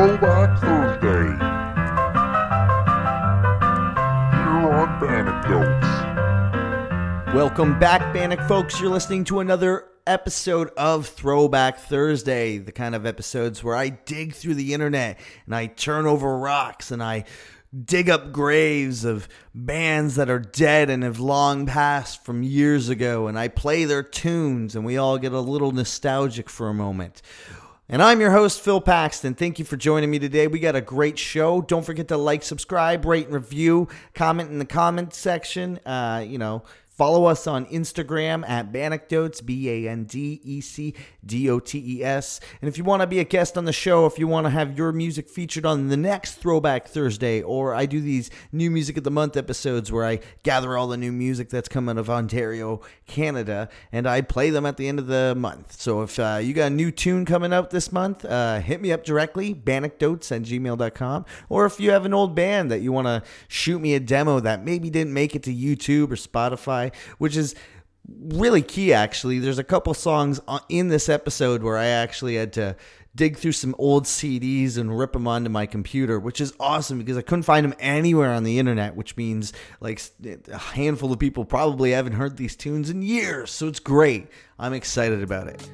Throwback Thursday. Here on Bannock Welcome back, Bannock folks. You're listening to another episode of Throwback Thursday, the kind of episodes where I dig through the internet and I turn over rocks and I dig up graves of bands that are dead and have long passed from years ago and I play their tunes and we all get a little nostalgic for a moment. And I'm your host, Phil Paxton. Thank you for joining me today. We got a great show. Don't forget to like, subscribe, rate, and review. Comment in the comment section. Uh, you know, Follow us on Instagram at Bandecdotes, B A N D E C D O T E S. And if you want to be a guest on the show, if you want to have your music featured on the next Throwback Thursday, or I do these new music of the month episodes where I gather all the new music that's come out of Ontario, Canada, and I play them at the end of the month. So if uh, you got a new tune coming out this month, uh, hit me up directly, bandecdotes at gmail.com. Or if you have an old band that you want to shoot me a demo that maybe didn't make it to YouTube or Spotify, which is really key actually. There's a couple songs in this episode where I actually had to dig through some old CDs and rip them onto my computer, which is awesome because I couldn't find them anywhere on the internet, which means like a handful of people probably haven't heard these tunes in years. So it's great. I'm excited about it.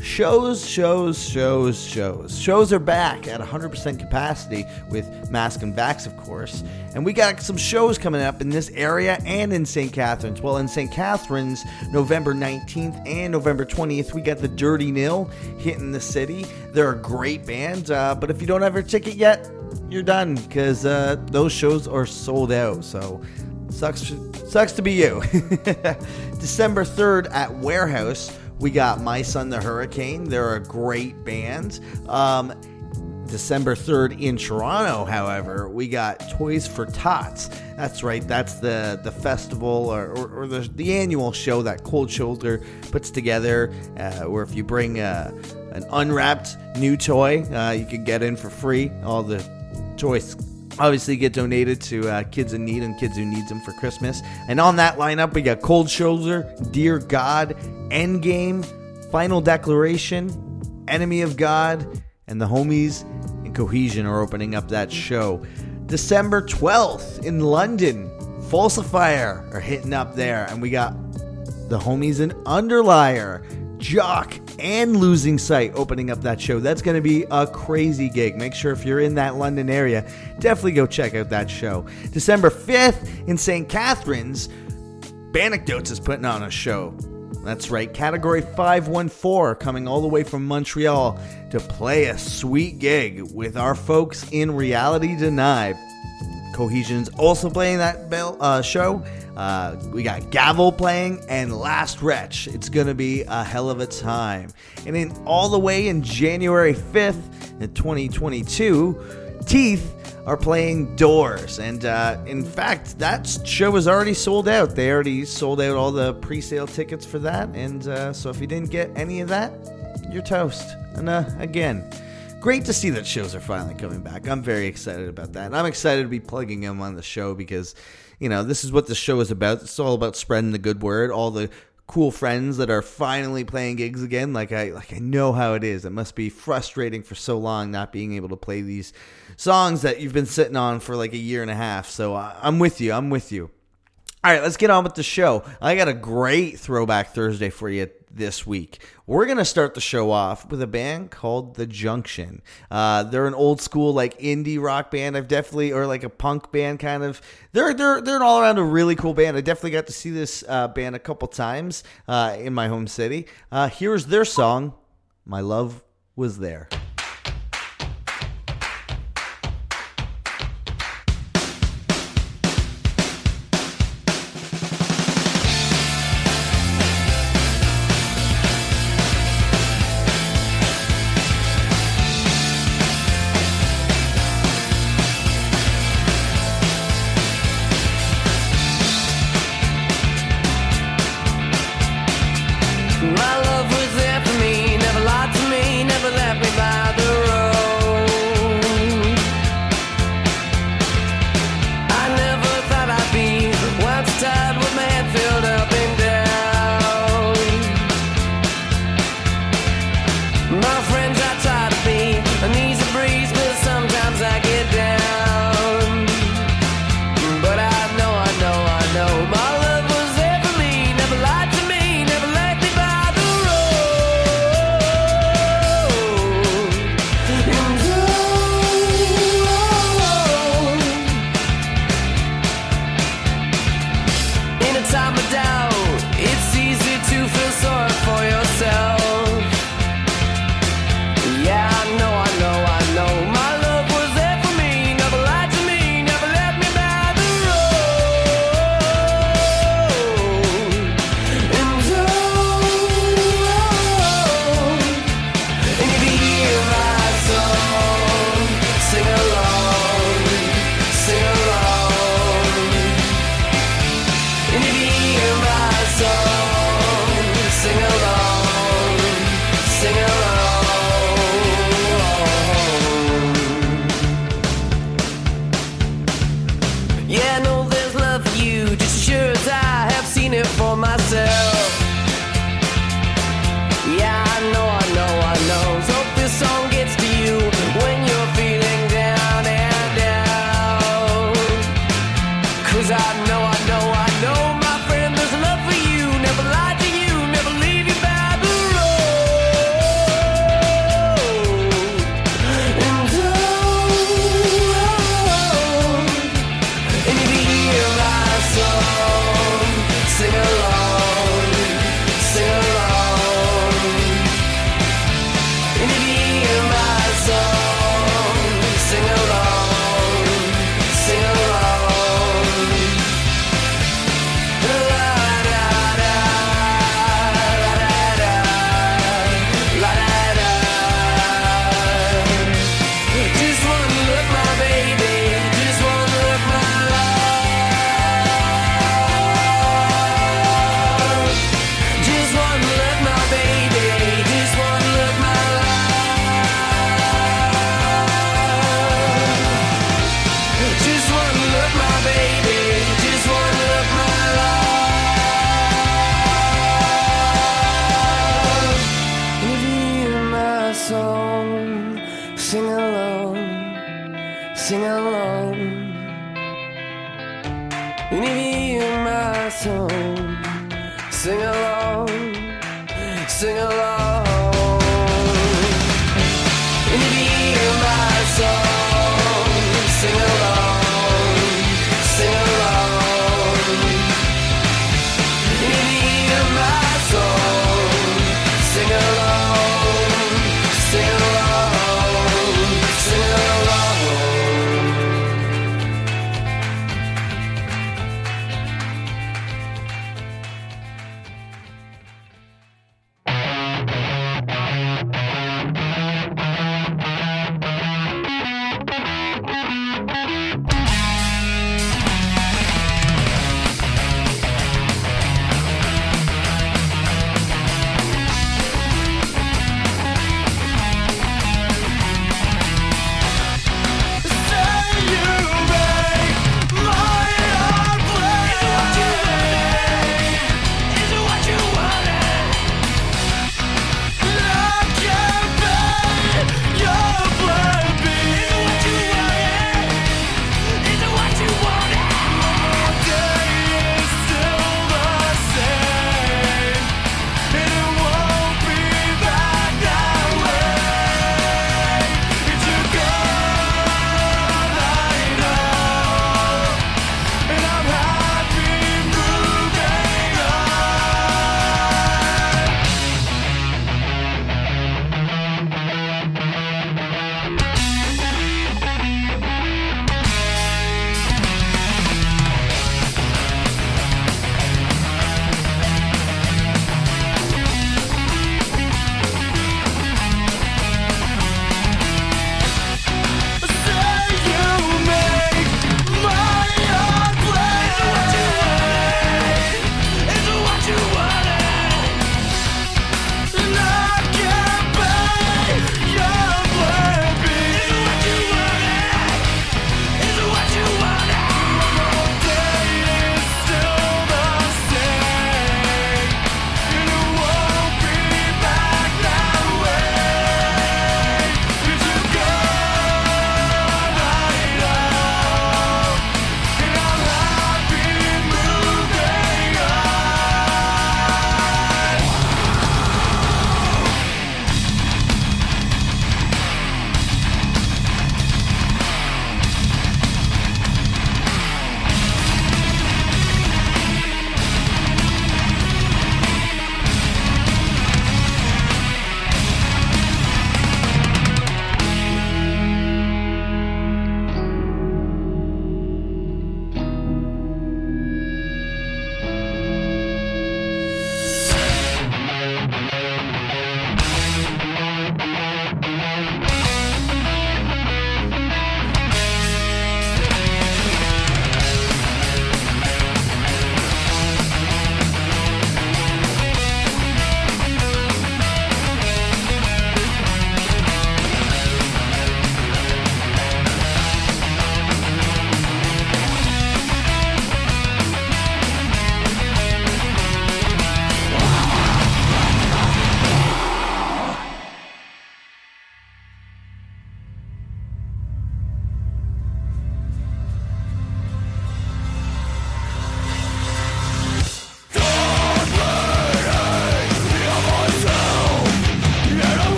Shows, shows, shows, shows. Shows are back at 100% capacity with Mask and Vax, of course. And we got some shows coming up in this area and in St. Catharines. Well, in St. Catharines, November 19th and November 20th, we got the Dirty Nil hitting the city. They're a great band, uh, but if you don't have your ticket yet, you're done because uh, those shows are sold out. So sucks, sucks to be you. December 3rd at Warehouse we got My Son the Hurricane. They're a great band. Um, December 3rd in Toronto, however, we got Toys for Tots. That's right, that's the, the festival or, or, or the, the annual show that Cold Shoulder puts together, uh, where if you bring uh, an unwrapped new toy, uh, you can get in for free. All the toys obviously get donated to uh, kids in need and kids who need them for Christmas. And on that lineup, we got Cold Shoulder, Dear God, Endgame, Final Declaration, Enemy of God, and the Homies and Cohesion are opening up that show. December 12th in London, Falsifier are hitting up there, and we got the Homies and Underlier. Jock and Losing Sight opening up that show. That's going to be a crazy gig. Make sure if you're in that London area, definitely go check out that show. December 5th in St. Catharines, Bandecdotes is putting on a show. That's right, Category 514 coming all the way from Montreal to play a sweet gig with our folks in Reality Denied. Cohesion's also playing that bell, uh, show. Uh, we got Gavel playing and Last Wretch. It's going to be a hell of a time. And then all the way in January 5th in 2022, Teeth are playing Doors. And uh, in fact, that show is already sold out. They already sold out all the pre sale tickets for that. And uh, so if you didn't get any of that, you're toast. And uh, again, great to see that shows are finally coming back. I'm very excited about that. I'm excited to be plugging them on the show because, you know, this is what the show is about. It's all about spreading the good word, all the cool friends that are finally playing gigs again. Like I like I know how it is. It must be frustrating for so long not being able to play these songs that you've been sitting on for like a year and a half. So uh, I'm with you. I'm with you. All right, let's get on with the show. I got a great throwback Thursday for you this week. We're gonna start the show off with a band called The Junction. Uh, they're an old school like indie rock band. I've definitely or like a punk band kind of. They're they're they're an all around a really cool band. I definitely got to see this uh, band a couple times uh, in my home city. Uh, here's their song, "My Love Was There."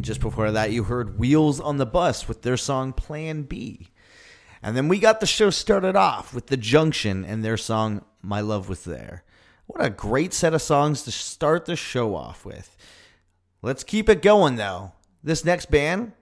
And just before that, you heard Wheels on the Bus with their song Plan B. And then we got the show started off with The Junction and their song My Love Was There. What a great set of songs to start the show off with. Let's keep it going though. This next band,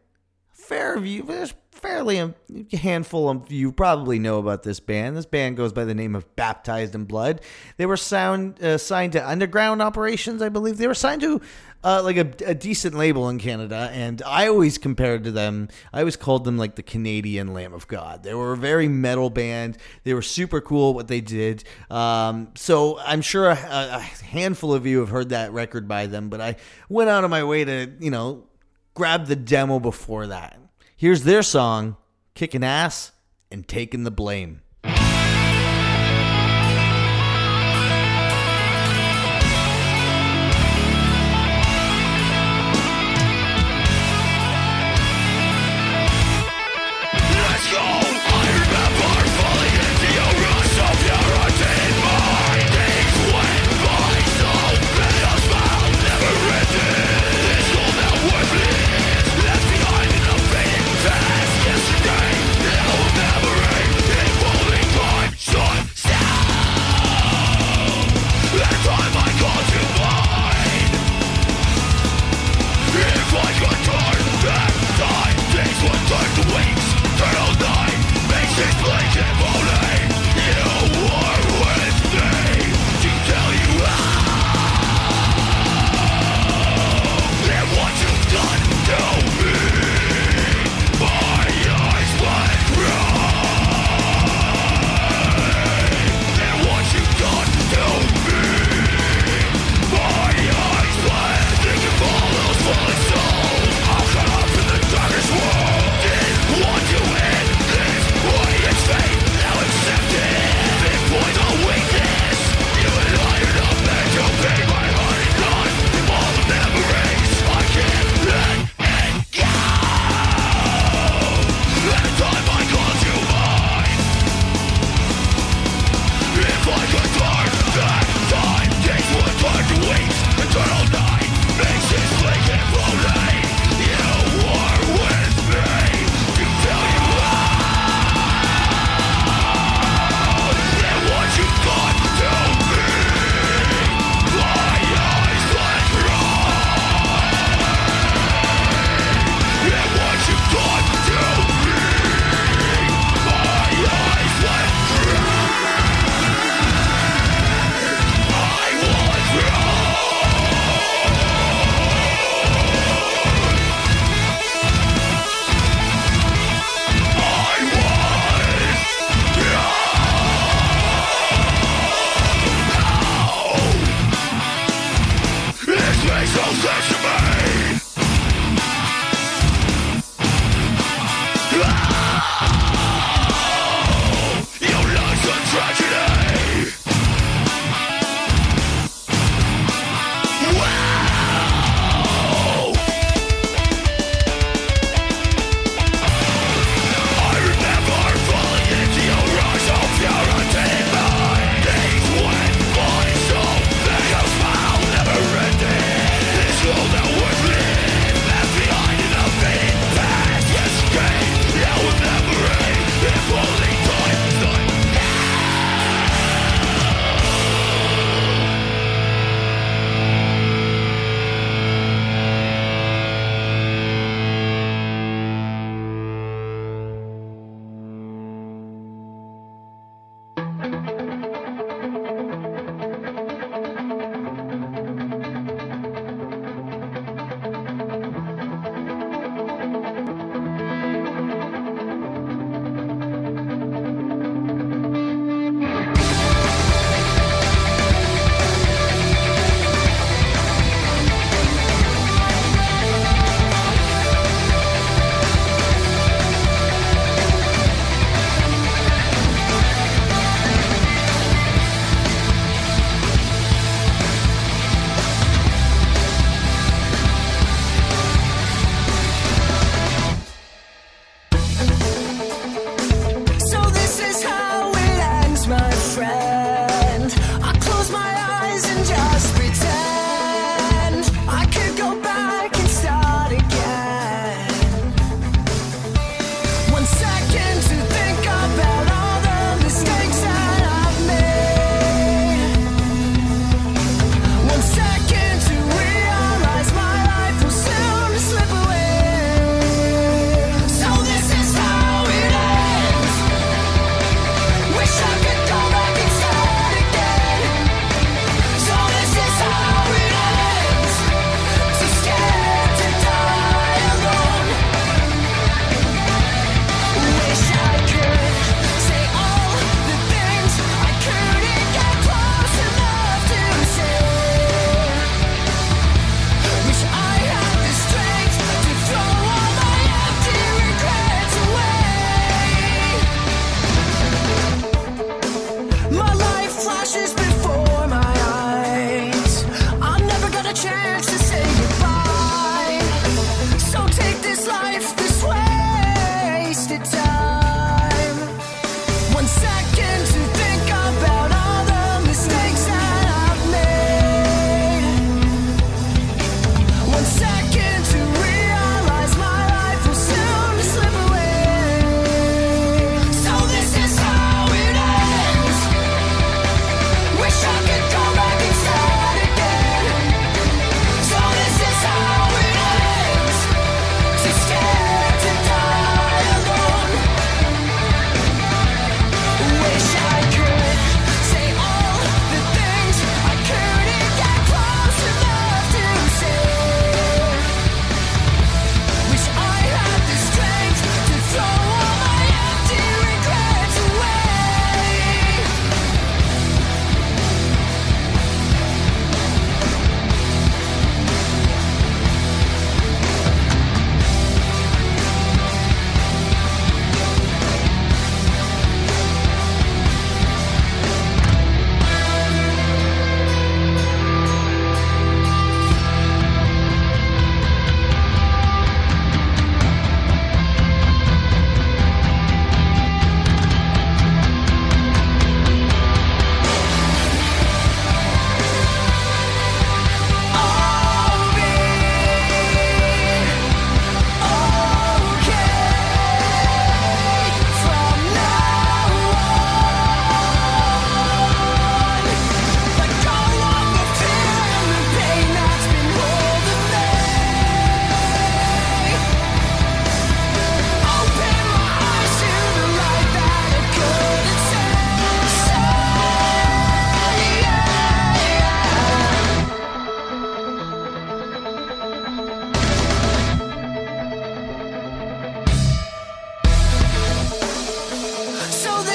Fairview, there's fairly a handful of you probably know about this band. This band goes by the name of Baptized in Blood. They were sound, uh, signed to Underground Operations, I believe. They were signed to uh, like a, a, decent label in Canada, and I always compared to them. I always called them like the Canadian Lamb of God. They were a very metal band. They were super cool what they did. Um, so I'm sure a, a handful of you have heard that record by them, but I went out of my way to you know grab the demo before that. Here's their song, Kicking Ass and Taking the Blame.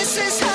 this is how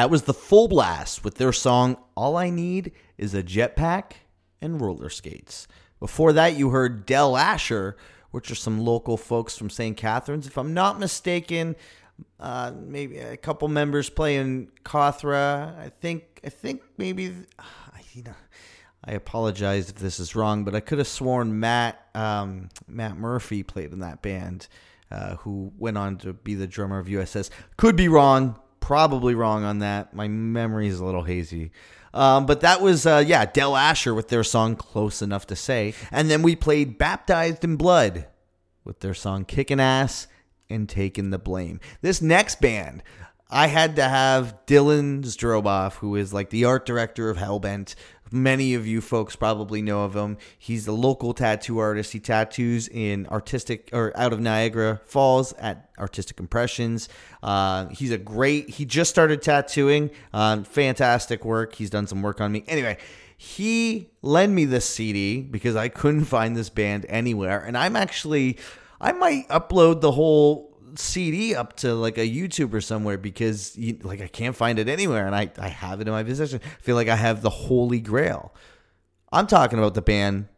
That was the Full Blast with their song All I Need is a Jetpack and Roller Skates. Before that, you heard Dell Asher, which are some local folks from St. Catharines. If I'm not mistaken, uh, maybe a couple members playing Kothra. I think, I think maybe, I, you know, I apologize if this is wrong, but I could have sworn Matt um, Matt Murphy played in that band, uh, who went on to be the drummer of USS. Could be wrong, probably wrong on that. My memory is a little hazy. Um, but that was, uh, yeah, Del Asher with their song Close Enough to Say. And then we played Baptized in Blood with their song Kickin' Ass and Taking the Blame. This next band, I had to have Dylan Zdroboff, who is like the art director of Hellbent. Many of you folks probably know of him. He's a local tattoo artist. He tattoos in artistic or out of Niagara Falls at Artistic Impressions. Uh, he's a great. He just started tattooing. Uh, fantastic work. He's done some work on me. Anyway, he lent me this CD because I couldn't find this band anywhere, and I'm actually. I might upload the whole CD up to like a YouTube or somewhere because you, like I can't find it anywhere and I, I have it in my possession. I feel like I have the holy grail. I'm talking about the band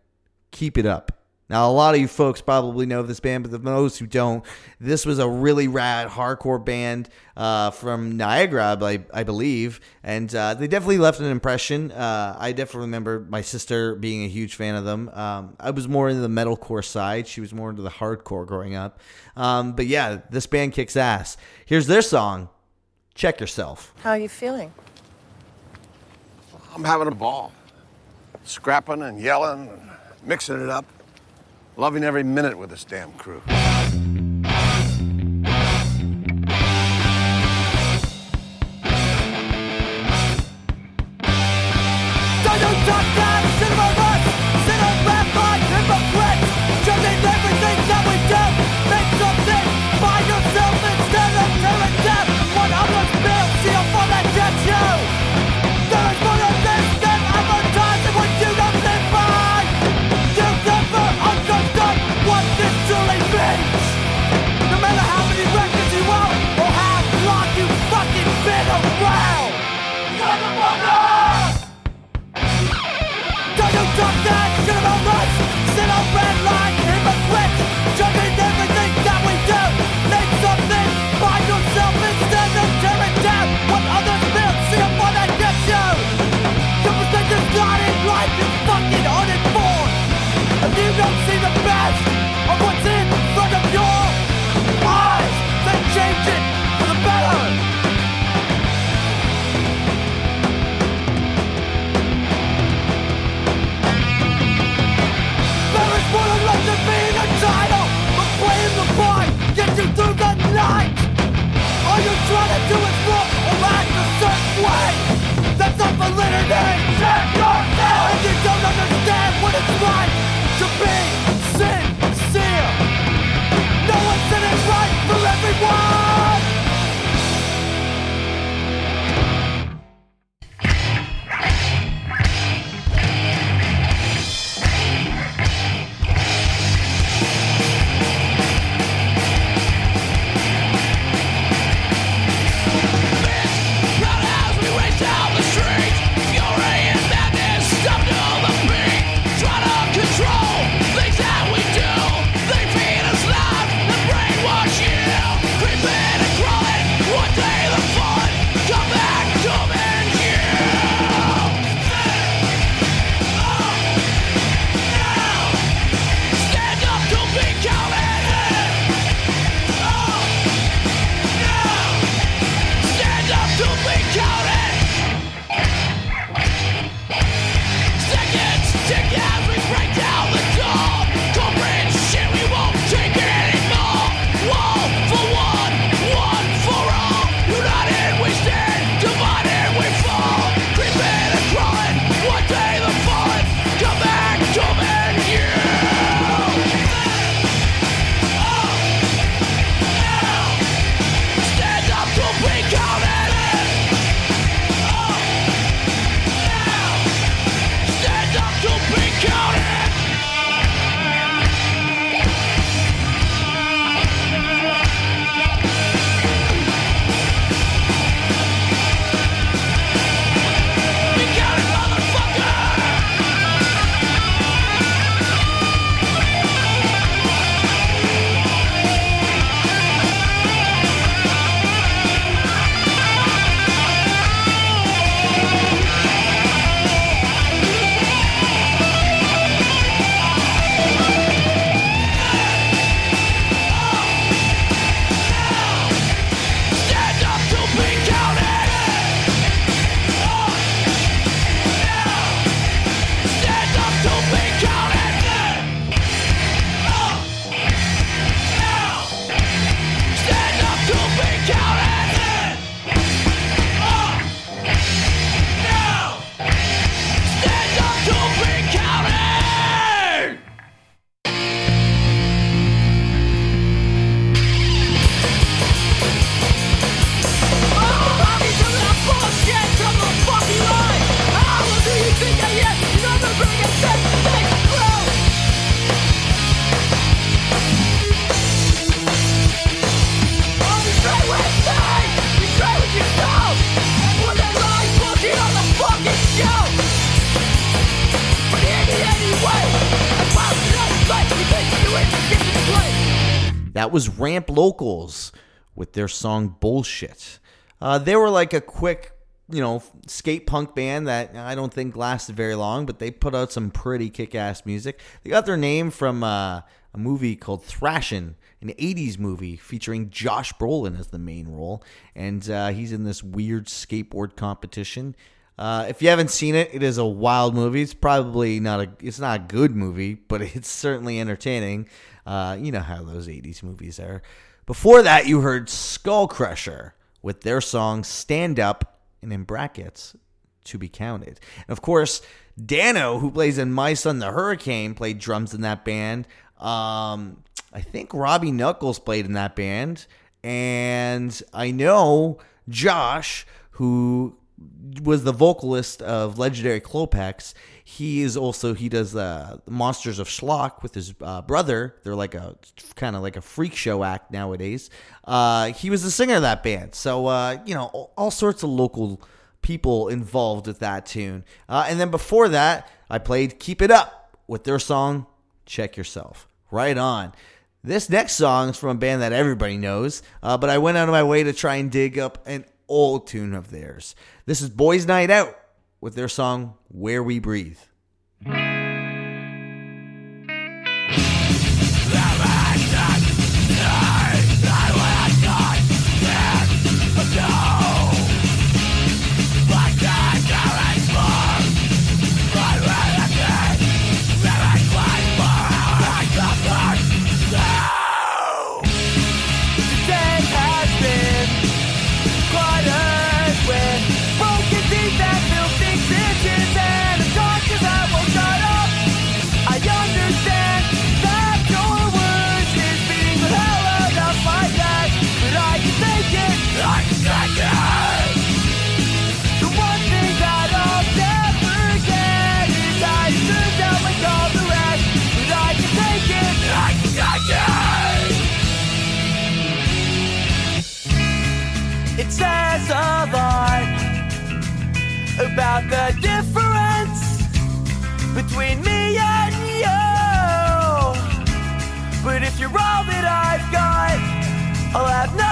Keep It Up. Now, a lot of you folks probably know this band, but the most who don't, this was a really rad hardcore band uh, from Niagara, I, I believe, and uh, they definitely left an impression. Uh, I definitely remember my sister being a huge fan of them. Um, I was more into the metalcore side; she was more into the hardcore growing up. Um, but yeah, this band kicks ass. Here's their song, "Check Yourself." How are you feeling? I'm having a ball. Scrapping and yelling and mixing it up. Loving every minute with this damn crew. Was Ramp Locals with their song Bullshit. Uh, they were like a quick, you know, skate punk band that I don't think lasted very long, but they put out some pretty kick ass music. They got their name from uh, a movie called Thrashin', an 80s movie featuring Josh Brolin as the main role. And uh, he's in this weird skateboard competition. Uh, if you haven't seen it, it is a wild movie. It's probably not a it's not a good movie, but it's certainly entertaining. Uh, you know how those '80s movies are. Before that, you heard Skull Crusher with their song "Stand Up" and in brackets "To Be Counted." And of course, Dano, who plays in My Son the Hurricane, played drums in that band. Um, I think Robbie Knuckles played in that band, and I know Josh, who was the vocalist of legendary Klopex. He is also he does uh, Monsters of Schlock with his uh, brother. They're like a kind of like a freak show act nowadays. Uh, he was the singer of that band, so uh, you know all, sorts of local people involved with that tune. Uh, and then before that, I played "Keep It Up" with their song "Check Yourself." Right on. This next song is from a band that everybody knows, uh, but I went out of my way to try and dig up an old tune of theirs. This is Boys Night Out with their song Where We Breathe. It says a lot about the difference between me and you. But if you're all that I've got, I'll have nothing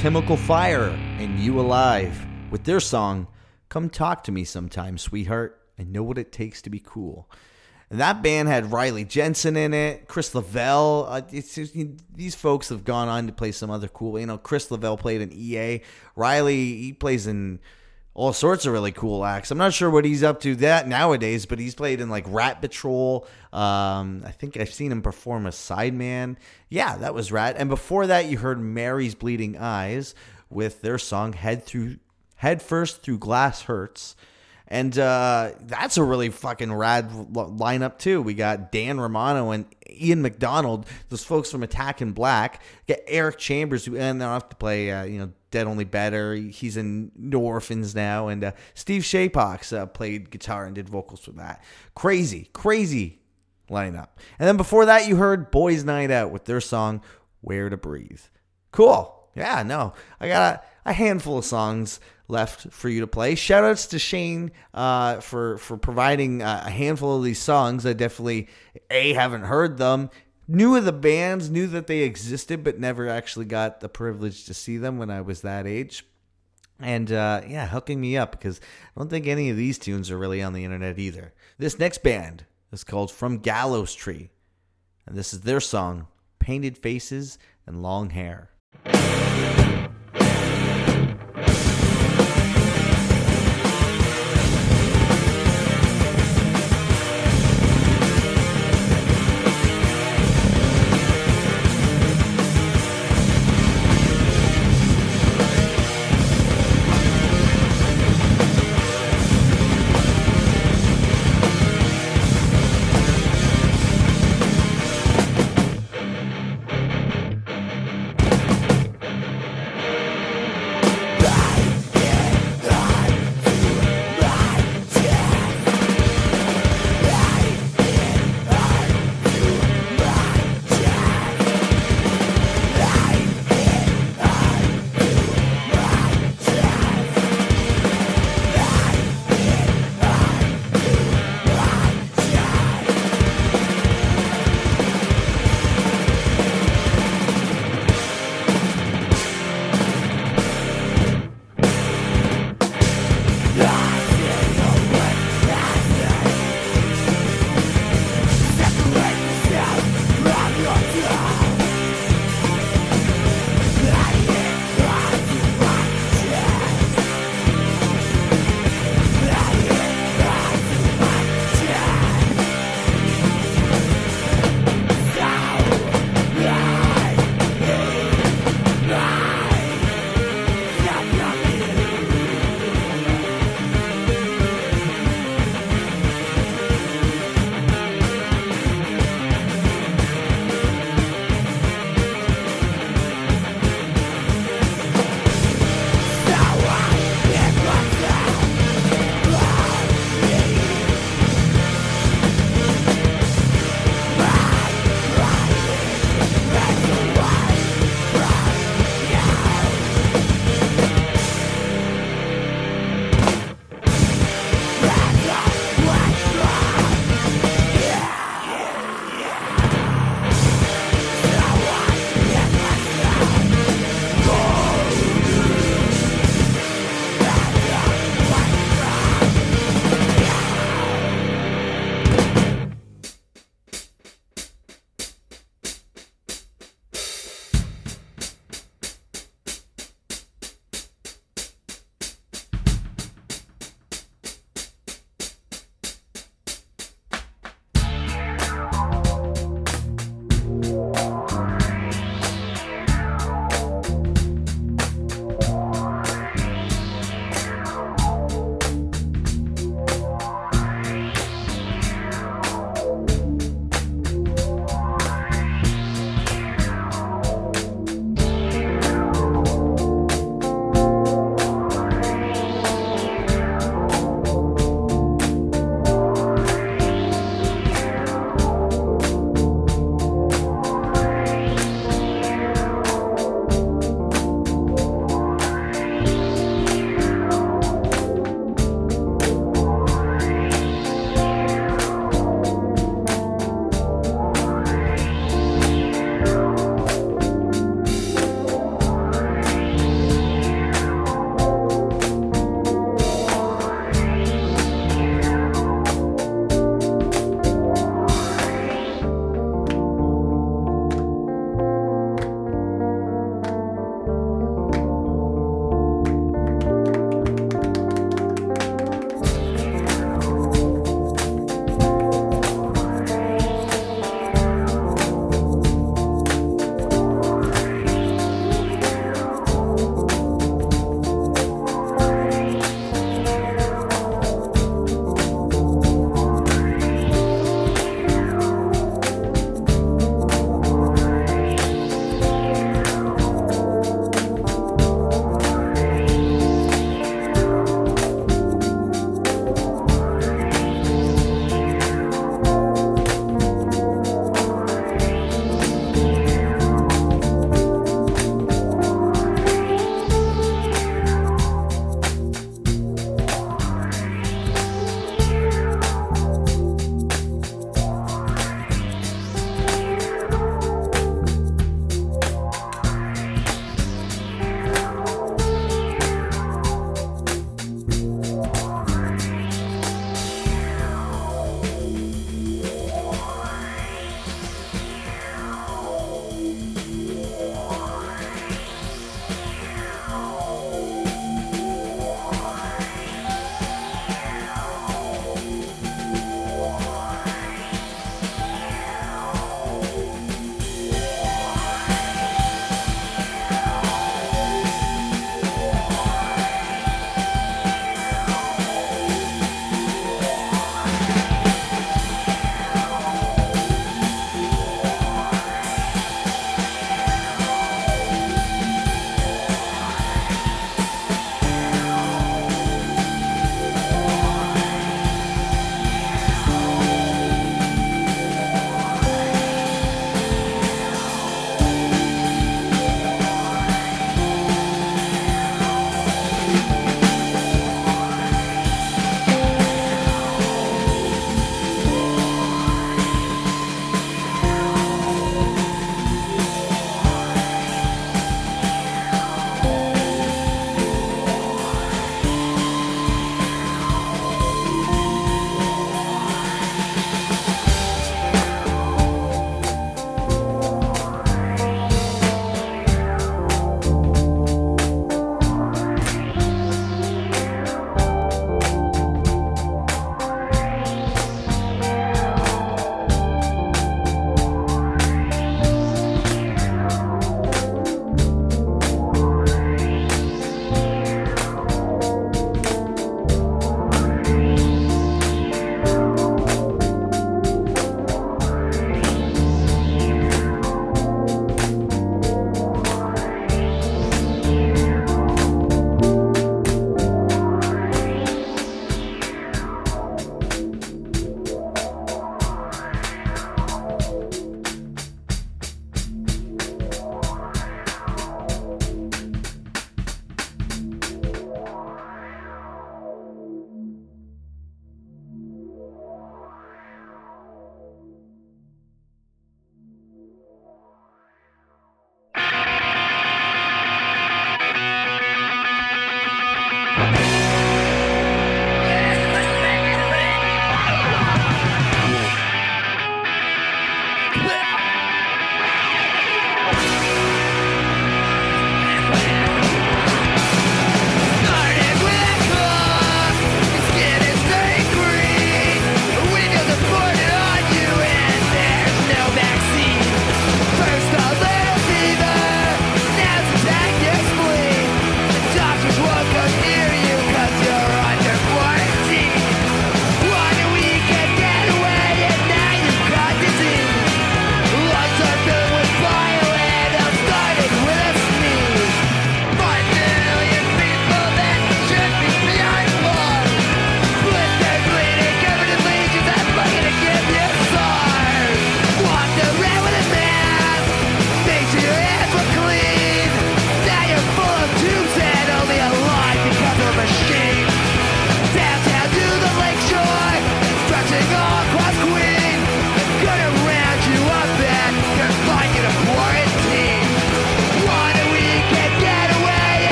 Chemical Fire and You Alive with their song, Come Talk to Me Sometime, Sweetheart. I know what it takes to be cool. And that band had Riley Jensen in it, Chris Lavelle. Uh, it's these folks have gone on to play some other cool. You know, Chris Lavelle played in EA. Riley he plays in all sorts of really cool acts. I'm not sure what he's up to that nowadays, but he's played in like Rat Patrol. Um, I think I've seen him perform a Sideman. Yeah, that was Rat. And before that, you heard Mary's Bleeding Eyes with their song "Head Through Head First Through Glass Hurts." And uh, that's a really fucking rad lineup too. We got Dan Romano and Ian McDonald, those folks from Attack in Black. Get Eric Chambers, who ended they'll to play, uh, you know, Dead Only Better. He's in New Orphans now, and uh, Steve Shapox uh, played guitar and did vocals for that. Crazy, crazy lineup. And then before that, you heard Boys Night Out with their song "Where to Breathe." Cool. Yeah, no, I got a, a handful of songs left for you to play. Shout outs to Shane uh, for for providing uh, a handful of these songs. I definitely a haven't heard them. Knew of the bands, knew that they existed, but never actually got the privilege to see them when I was that age. And uh, yeah, hooking me up because I don't think any of these tunes are really on the internet either. This next band is called From Gallows Tree, and this is their song, Painted Faces and Long Hair.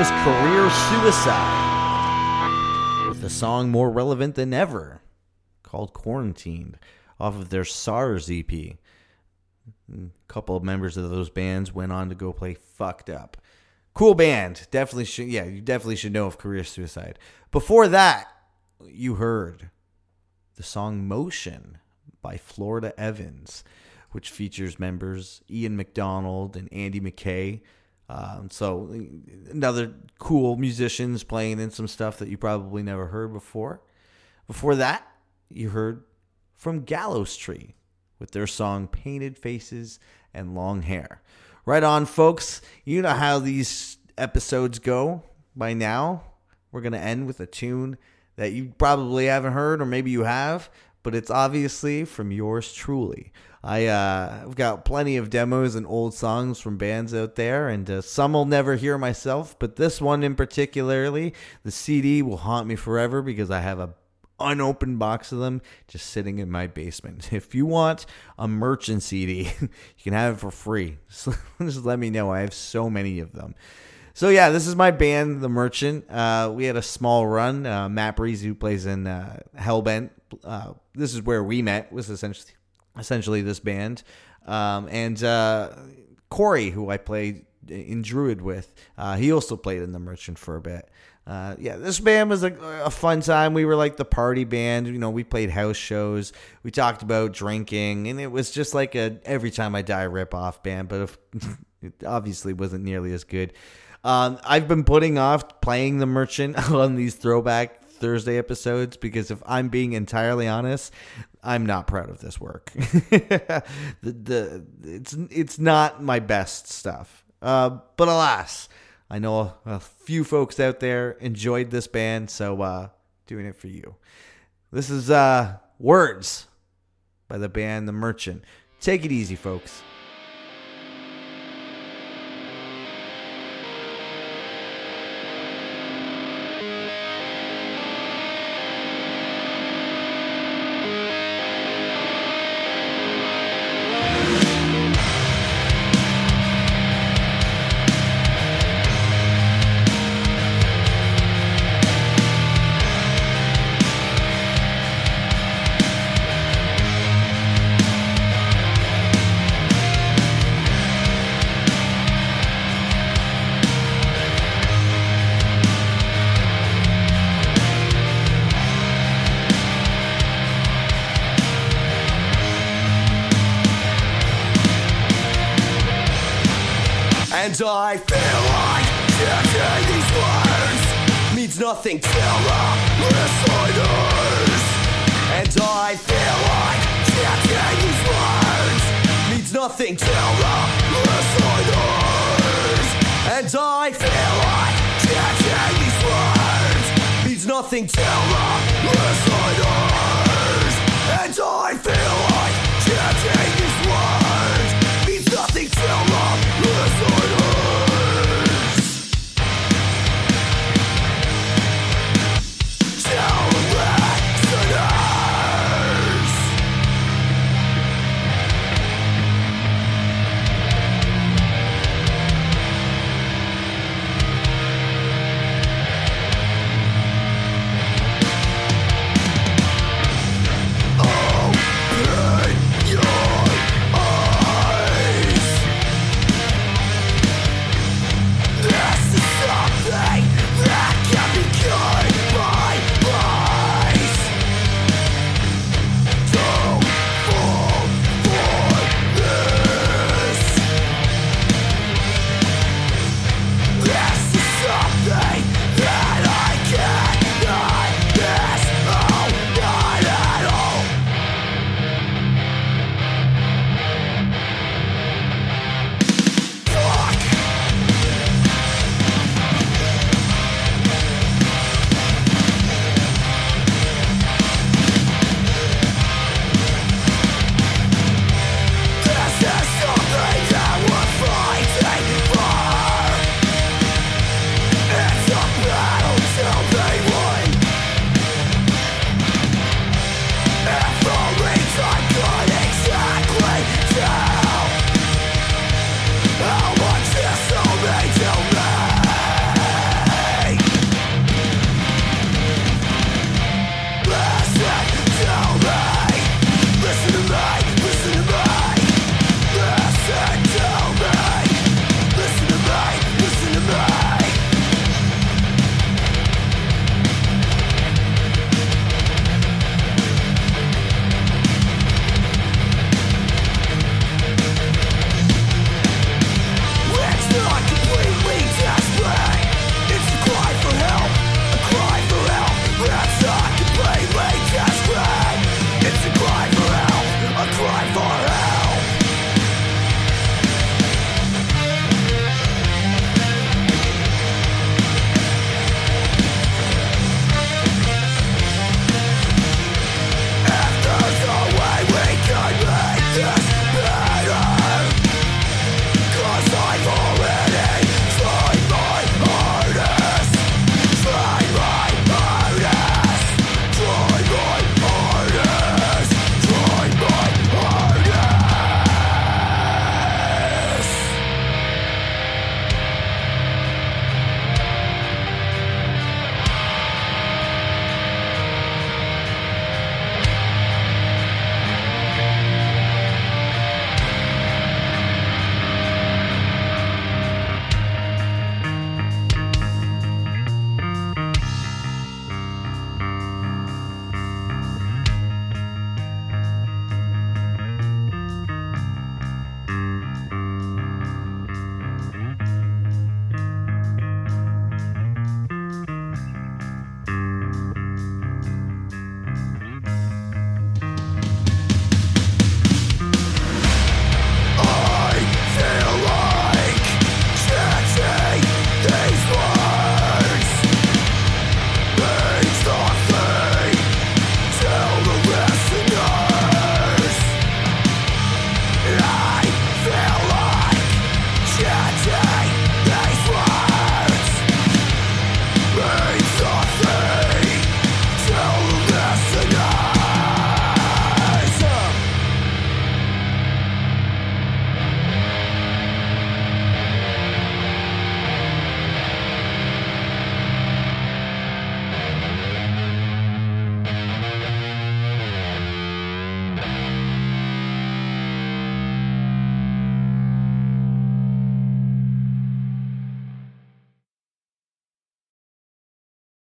Suicide with a song more relevant than ever called Quarantined off of their SARS EP. A couple of members of those bands went on to go play Fucked Up. Cool band. Definitely should yeah, you definitely should know of Career Suicide. Before that, you heard the song Motion by Florida Evans, which features members Ian McDonald and Andy McKay. Um, so another cool musicians playing in some stuff that you probably never heard before. Before that, you heard from Gallows Tree with their song Painted Faces and Long Hair. Right on, folks. You know how these episodes go by now. We're going to end with a tune that you probably haven't heard, or maybe you have, but it's obviously from yours truly. I uh, I've got plenty of demos and old songs from bands out there, and uh, some I'll never hear myself. But this one in particularly, the CD will haunt me forever because I have a unopened box of them just sitting in my basement. If you want a merchant CD, you can have it for free. Just, just let me know. I have so many of them. So yeah, this is my band, The Merchant. Uh, we had a small run. Uh, Matt Breeze, who plays in uh, Hellbent, uh, this is where we met. Was essentially essentially this band, um, and uh, Corey, who I played in Druid with, uh, he also played in The Merchant for a bit. Uh, yeah, this band was a, a fun time. We were like the party band. You know, we played house shows. We talked about drinking, and it was just like a every time I die rip off band. But if, it obviously wasn't nearly as good. Um, I've been putting off playing the merchant on these throwback Thursday episodes because if I'm being entirely honest, I'm not proud of this work. the, the it's it's not my best stuff. Uh, but alas, I know a, a few folks out there enjoyed this band, so uh, doing it for you. This is uh, Words by the band The Merchant. Take it easy, folks.